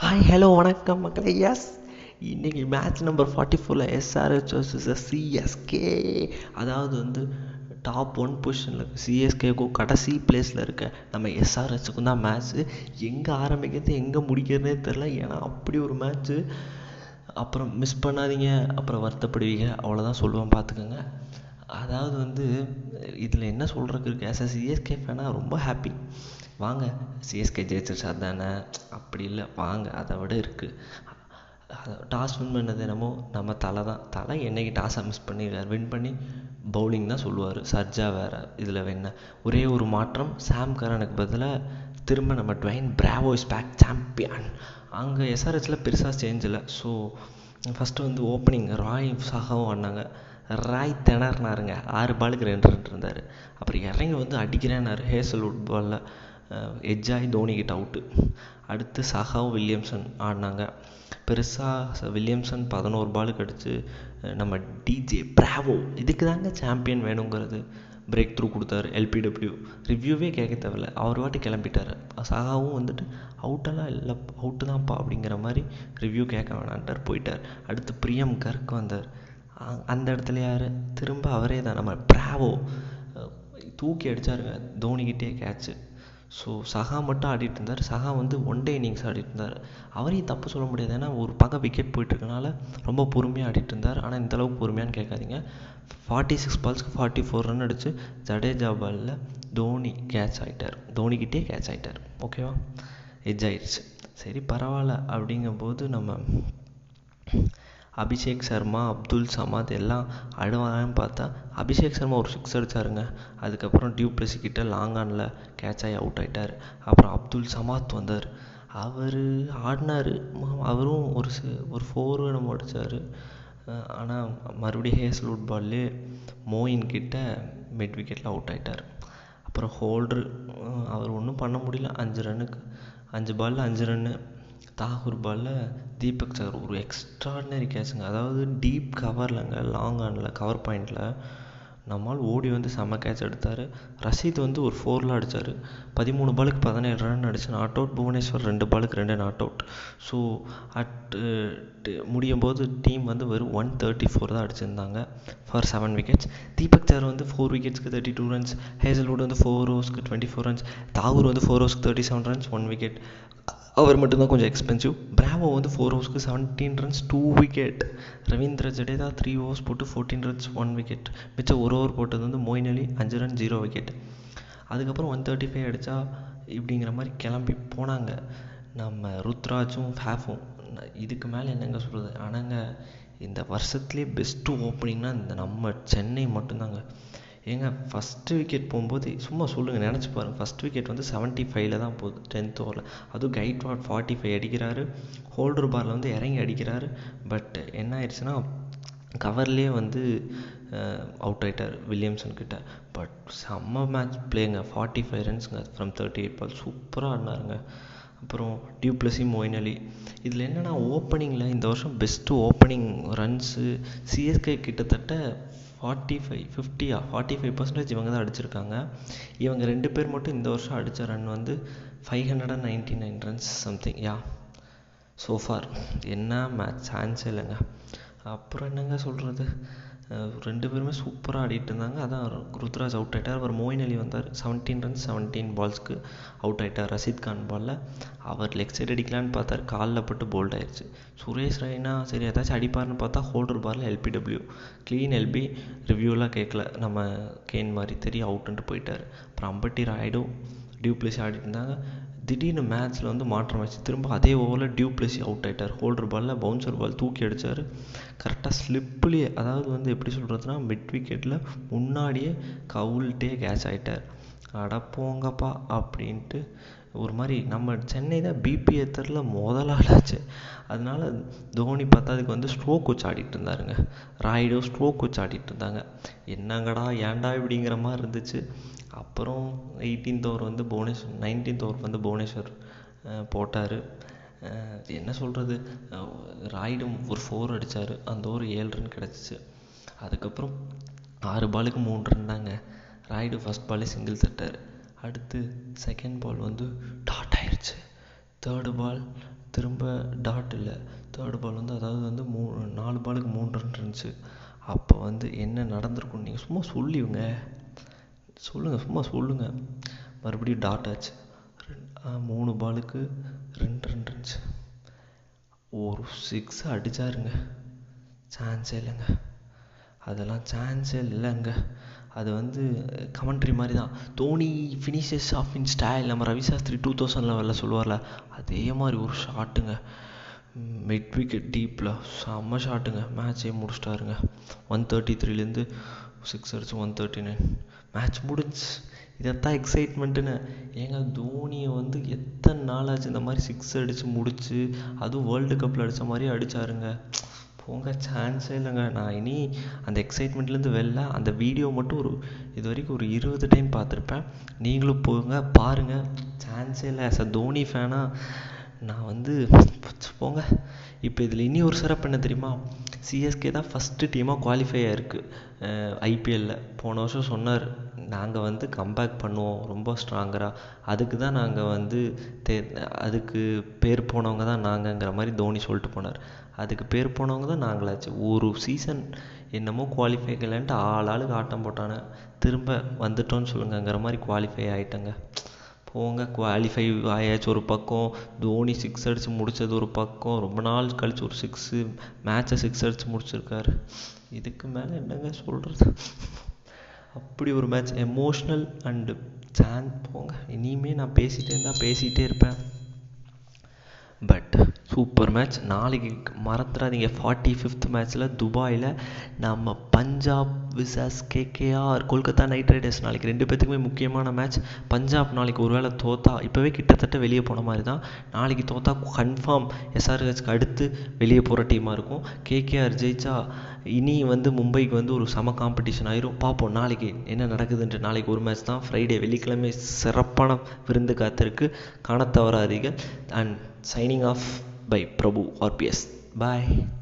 Hi hello வணக்கம் மக்களே. Yes இன்றைக்கி மேட்ச் நம்பர் ஃபார்ட்டி ஃபோரில் எஸ்ஆர்ஹெச் வர்சஸ் சிஎஸ்கே அதாவது வந்து டாப் ஒன் பொசிஷனில் சிஎஸ்கேக்கும் கடைசி பிளேஸில் இருக்க நம்ம எஸ்ஆர்ஹெச்சுக்கும் தான் மேட்ச்சு எங்கே ஆரம்பிக்கிறது எங்கே முடிக்கிறதுனே தெரில ஏன்னா அப்படி ஒரு மேட்ச்சு அப்புறம் மிஸ் பண்ணாதீங்க. அப்புறம் வருத்தப்படுவீங்க. அவ்வளோதான் சொல்லுவேன் பார்த்துக்கோங்க. அதாவது வந்து இதில் என்ன சொல்கிறதுக்கு இருக்குது ஆஸ் அ சிஎஸ்கே ஃபேனாக ரொம்ப ஹாப்பி வாங்க சிஎஸ்கே ஜெயிச்சிருச்சா அதானே அப்படி இல்லை வாங்க அதை விட இருக்குது டாஸ் வின் பண்ணது என்னமோ நம்ம தலை தான். தலை என்னைக்கு டாஸை மிஸ் பண்ணிடுறார் வின் பண்ணி பவுலிங் தான் சொல்லுவார். சர்ஜா வேறு இதில் வேணா. ஒரே ஒரு மாற்றம் சாம் கரனுக்கு பதிலாக திரும்ப நம்ம Dwayne Bravo is back champion அங்கே எஸ்ஆர்ஹெச்சில் பெருசாக சேஞ்ச் இல்லை. ஸோ ஃபஸ்ட்டு வந்து ஓப்பனிங் ராய் சாகவும் ஆடினாங்க. ராய் திணறினாருங்க. ஆறு பாலுக்கு ரெண்டு ரெண்டு இருந்தார். அப்புறம் இறங்கி வந்து அடிக்கிறேன்னாரு. ஹேசல்வுட் பாலில் எஜ்ஜாய் தோனிக்கிட்ட அவுட்டு அடுத்து சஹாவும் வில்லியம்சன் ஆடினாங்க. பெருசாக வில்லியம்சன் பதினோரு பாலுக்கு அடித்து நம்ம டிஜே பிராவோ இதுக்கு தாங்க சாம்பியன் வேணுங்கிறது பிரேக் த்ரூ கொடுத்தாரு எல்பிடபிள்யூ ரிவ்யூவே கேட்க தேவையில்ல. அவர் வாட்டி கிளம்பிட்டார். சகாவும் வந்துட்டு அவுட்டெல்லாம் இல்லை அவுட்டு தான்ப்பா அப்படிங்கிற மாதிரி ரிவ்யூ கேட்க வேணான்ட்டார் போயிட்டார். அடுத்து பிரியம் கர்க் வந்தார். அந்த இடத்துல யார்? திரும்ப அவரே தான். நம்ம பிராவோ தூக்கி அடித்தாருங்க தோனிக்கிட்டே கேட்ச்சு ஸோ சஹா மட்டும் ஆடிட்டு இருந்தார். சஹா வந்து ஒன் டே இன்னிங்ஸ் ஆடிட்டு இருந்தார். அவரையும் தப்பு சொல்ல முடியாது. ஏன்னா ஒரு பக்கம் விக்கெட் போயிட்டுருக்கனால ரொம்ப பொறுமையாக ஆடிட்டு இருந்தார். ஆனால் இந்தளவுக்கு பொறுமையான்னு கேட்காதீங்க. ஃபார்ட்டி சிக்ஸ் பால்ஸ்க்கு ஃபார்ட்டி ஃபோர் ரன் அடித்து ஜடேஜா பாலில் தோனி கேட்ச் ஆகிட்டார் தோனிக்கிட்டே கேட்ச் ஆகிட்டார் ஓகேவா எஜ் ஆயிடுச்சு சரி பரவாயில்ல. அப்படிங்கும்போது நம்ம அபிஷேக் சர்மா அப்துல் சமாத் எல்லாம் ஆடுவாங்கன்னு பார்த்தா அபிஷேக் சர்மா ஒரு சிக்ஸ் அடித்தாருங்க அதுக்கப்புறம் டியூப்ளசி கிட்ட லாங் ஆனில் கேட்ச் ஆகி அவுட் ஆகிட்டார் அப்புறம் அப்துல் சமாத் வந்தார். அவர் ஆடினார். அவரும் ஒரு ஒரு ஃபோர் நம்ம அடித்தார் ஆனால் மறுபடியும் ஹேஸ்லூட் பால்லே மோயின் கிட்ட மிட் விக்கெட்டில் அவுட் ஆகிட்டார் அப்புறம் ஹோல்ட்ரு அவர் ஒன்றும் பண்ண முடியல. அஞ்சு ரன்னுக்கு அஞ்சு பாலில் அஞ்சு ரன்னு தாகூர் பாலில் தீபக் சார் ஒரு எக்ஸ்ட்ராடினரி கேட்சுங்க அதாவது டீப் கவர்லங்க லாங் ஆனில் கவர் பாயிண்டில் நம்மால் ஓடி வந்து செம்ம கேட்ச் எடுத்தார். ரஷீத் வந்து ஒரு ஃபோரில் அடித்தார் பதிமூணு பாலுக்கு பதினேழு ரன் அடிச்சு நாட் அவுட் புவனேஸ்வர் ரெண்டு பாலுக்கு ரெண்டு not out so at uh, முடியும் போது டீம் வந்து வெறும் ஒன் தேர்ட்டி ஃபோர் தான் அடிச்சிருந்தாங்க for seven wickets Deepak Chahar வந்து ஃபோர் விக்கெட்ஸ்க்கு தேர்ட்டி டூ ரன்ஸ் ஹேசல்வுட் வந்து ஃபோர் ஓவர்ஸ்க்கு டுவெண்ட்டி ஃபோர் ரன்ஸ் தாகூர் வந்து four ஓவர்ஸ்க்கு thirty seven runs one wicket அவர் மட்டும்தான் கொஞ்சம் எக்ஸ்பென்சிவ் பிராவோ வந்து four ஓவர்ஸ்க்கு seventeen runs two wicket Ravindra Jadeja three overs போட்டு fourteen runs one wicket மிச்சம் ஒரு ஓவர் போட்டது வந்து மொயின் அலி அஞ்சு ரன் ஜீரோ விக்கெட் அதுக்கப்புறம் ஒன் தேர்ட்டி ஃபைவ் அடித்தா இப்படிங்கிற மாதிரி கிளம்பி போனாங்க. நம்ம ருத்ராஜும் ஃபேஃபும். இதுக்கு மேலே என்னங்க சொல்கிறது ஆனாங்க இந்த வருஷத்துலேயே பெஸ்ட்டு ஓப்பனிங்னால் இந்த நம்ம சென்னை மட்டும்தாங்க. ஏங்க ஃபஸ்ட்டு விக்கெட் போகும்போது சும்மா சொல்லுங்கள் நினச்சி பாருங்கள் ஃபஸ்ட் விக்கெட் வந்து செவன்ட்டி ஃபைவ்ல தான் போகுது டென்த் ஓவரில் அதுவும் கைட் வாட் ஃபார்ட்டி ஃபைவ் அடிக்கிறாரு ஹோல்டர் பாரில் வந்து இறங்கி அடிக்கிறாரு. பட் என்ன ஆயிடுச்சுன்னா கவர்லேயே வந்து அவுட் ஆகிட்டார் வில்லியம்சன் கிட்ட. பட் செம்ம மேட்ச் பிளேங்க ஃபார்ட்டி ஃபைவ் ரன்ஸுங்க ஃப்ரம் தேர்ட்டி எயிட் பால் சூப்பராக ஆடினாருங்க. அப்புறம் டியூப்ளசி மொயின் அலி இதில் என்னென்னா ஓப்பனிங்கில் இந்த வருஷம் பெஸ்ட்டு ஓப்பனிங் ரன்ஸு சிஎஸ்கே கிட்டத்தட்ட ஃபார்ட்டி ஃபைவ் ஃபிஃப்டியா ஃபார்ட்டி ஃபைவ் பர்சன்டேஜ் இவங்க தான் அடிச்சிருக்காங்க. இவங்க ரெண்டு பேர் மட்டும் இந்த வருஷம் அடித்த ரன் வந்து five hundred and ninety nine runs something yeah so far என்ன மேட்ச் சான்ஸ் இல்லைங்க. அப்புறம் என்னங்க சொல்கிறது ரெண்டு பேருமே சூப்பராக ஆடிட்டு இருந்தாங்க. அதான் ருத்ராஜ் அவுட் ஆகிட்டார் அவர் மோயின் அலி வந்தார். செவன்டீன் ரன்ஸ் செவன்டீன் பால்ஸ்க்கு அவுட் ஆகிட்டார் ரஷீத் கான் பாலில் அவர் லெக் சைடு அடிக்கலான்னு பார்த்தார். காலில் பட்டு போல்ட் ஆயிடுச்சு சுரேஷ் ரெய்னா சரி ஏதாச்சும் அடிப்பார்னு பார்த்தா ஹோல்டர் பாரில் எல்பிடபிள்யூ க்ளீன் எல்பி ரிவ்யூலாம் கேட்கல நம்ம கேன் மாதிரி தெரிய அவுட்டுன்ட்டு போயிட்டார். அப்புறம் அம்பட்டி ராய்டும் டியூப்ளிஸ் ஆடிட்டு இருந்தாங்க. திடீர்னு மேட்ச்சில் வந்து மாற்றம் ஆச்சு. திரும்ப அதே ஓவரில் டியூப்ளேசி அவுட் ஆகிட்டார் ஹோல்டர் பாலில் பவுன்சர் பால் தூக்கி அடித்தார் கரெக்டாக ஸ்லிப்லேயே அதாவது வந்து எப்படி சொல்கிறதுனா மிட் விக்கெட்டில் முன்னாடியே கவுல்ட்டே கேட்ச் ஆகிட்டார் அடப்போங்கப்பா அப்படின்ட்டு ஒரு மாதிரி நம்ம சென்னை தான் பிபி ஏத்தரில் முதல் ஆளாச்சு. அதனால தோனி பத்தாதுக்கு வந்து ஸ்ட்ரோக் வச்சு ஆடிட்டு இருந்தாருங்க. ராய்டோ ஸ்ட்ரோக் வச்சு ஆடிட்டு இருந்தாங்க. என்னங்கடா ஏன்டா இப்படிங்கிற மாதிரி இருந்துச்சு. அப்புறம் எயிட்டீன்த் ஓவர் வந்து புவனேஸ்வர் நைன்டீன்த் ஓவர் வந்து புவனேஸ்வர் போட்டார். என்ன சொல்கிறது ராய்டும் ஒரு ஃபோர் அடித்தார் அந்த ஓவர் ஏழு ரன் கிடச்சிச்சு. அதுக்கப்புறம் ஆறு பாலுக்கு மூணு ரன் தாங்க. ராய்டு ஃபஸ்ட் பாலே சிங்கிள் தட்டார். அடுத்து செகண்ட் பால் வந்து டாட் ஆயிடுச்சு தேர்டு பால் திரும்ப டாட் இல்லை. தேர்டு பால் வந்து அதாவது வந்து மூணு நாலு பாலுக்கு மூணு ரன் இருந்துச்சு. அப்போ வந்து என்ன நடந்திருக்கும் நீங்கள் சும்மா சொல்லிவிங்க. சொல்லுங்கள் சும்மா சொல்லுங்கள் மறுபடியும் டாட் ஆச்சு. மூணு பாலுக்கு ரெண்டு ரன் இருந்துச்சு. ஒரு சிக்ஸ் அடித்தாருங்க சான்ஸே இல்லைங்க. அதெல்லாம் சான்ஸே இல்லைங்க. அது வந்து கமெண்ட்ரி மாதிரி தான் Dhoni finishes off in style நம்ம ரவி சாஸ்திரி டூ தௌசண்ட் லெவலில் சொல்லுவார்ல அதே மாதிரி ஒரு ஷாட்டுங்க மிட் விக்கெட் டீப்பில் செம்ம ஷாட்டுங்க மேட்ச்சே முடிச்சிட்டாருங்க. ஒன் தேர்ட்டி த்ரீலேருந்து சிக்ஸ் அடிச்சு ஒன் தேர்ட்டி நைன் மேட்ச் முடிஞ்சு. இதைத்தான் எக்ஸைட்மெண்ட்டுன்னு ஏங்க தோனியை வந்து எத்தனை நாள் ஆச்சு இந்த மாதிரி சிக்ஸ் அடித்து முடிச்சு அதுவும் வேர்ல்டு கப்பில் அடித்த மாதிரி அடித்தாருங்க போங்க சான்ஸே இல்லைங்க. நான் இனி அந்த எக்ஸைட்மெண்ட்லேருந்து வெளில அந்த வீடியோ மட்டும் ஒரு இது வரைக்கும் ஒரு இருபது டைம் பார்த்துருப்பேன். நீங்களும் போங்க பாருங்கள் சான்ஸே இல்லை. ஆஸ் அ தோனி ஃபேனாக நான் வந்து போங்க. இப்போ இதில் இனி ஒரு சிறப்பு என்ன தெரியுமா? சிஎஸ்கே தான் ஃபஸ்ட்டு டீமாக குவாலிஃபை ஆகிருக்கு ஐபிஎல்லில் போன வருஷம் சொன்னார். நாங்கள் வந்து கம்பேக் பண்ணுவோம் ரொம்ப ஸ்ட்ராங்கராக அதுக்கு தான் நாங்கள் வந்து தே அதுக்கு பேர் போனவங்க தான் நாங்கங்கிற மாதிரி தோனி சொல்லிட்டு போனார். அதுக்கு பேர் போனவங்க தான் நாங்களாச்சு. ஒரு சீசன் என்னமோ குவாலிஃபை இல்லைன்ட்டு ஆள் ஆளுக்கு ஆட்டம் போட்டானே திரும்ப வந்துட்டோன்னு சொல்லுங்கங்கிற மாதிரி குவாலிஃபை ஆகிட்டங்க போங்க குவாலிஃபை ஆயாச்சு ஒரு பக்கம். தோனி சிக்ஸ் அடித்து முடித்தது ஒரு பக்கம். ரொம்ப நாள் கழித்து ஒரு சிக்ஸு மேட்சை சிக்ஸ் அடித்து முடிச்சிருக்காரு. இதுக்கு மேலே என்னங்க சொல்கிறது அப்படி ஒரு மேட்ச் எமோஷ்னல் அண்டு சாங் போங்க. இனிமேல் நான் பேசிகிட்டே இருந்தால் பேசிகிட்டே இருப்பேன். பட் சூப்பர் மேட்ச் நாளைக்கு மறந்துடாதீங்க ஃபார்ட்டி ஃபிஃப்த் மேட்ச்சில் துபாயில் நம்ம Punjab versus KKR Kolkata Knight Riders நாளைக்கு ரெண்டு பேத்துக்குமே முக்கியமான மேட்ச் பஞ்சாப் நாளைக்கு ஒரு வேளை தோத்தா இப்போவே கிட்டத்தட்ட வெளியே போன மாதிரி தான் நாளைக்கு தோத்தா கன்ஃபார்ம் எஸ்ஆர்ஹெச்க்கு அடுத்து வெளியே போகிற டீமாக இருக்கும். கேகேஆர் ஜெயிச்சா இனி வந்து மும்பைக்கு வந்து ஒரு சம காம்படிஷன் ஆயிரும். பார்ப்போம் நாளைக்கு என்ன நடக்குதுன்ட்டு நாளைக்கு ஒரு மேட்ச் தான். ஃப்ரைடே வெள்ளிக்கிழமை சிறப்பான விருந்து காத்திருக்கு. காண தவறாதீர்கள் and signing off by Prabhu RPS. Bye.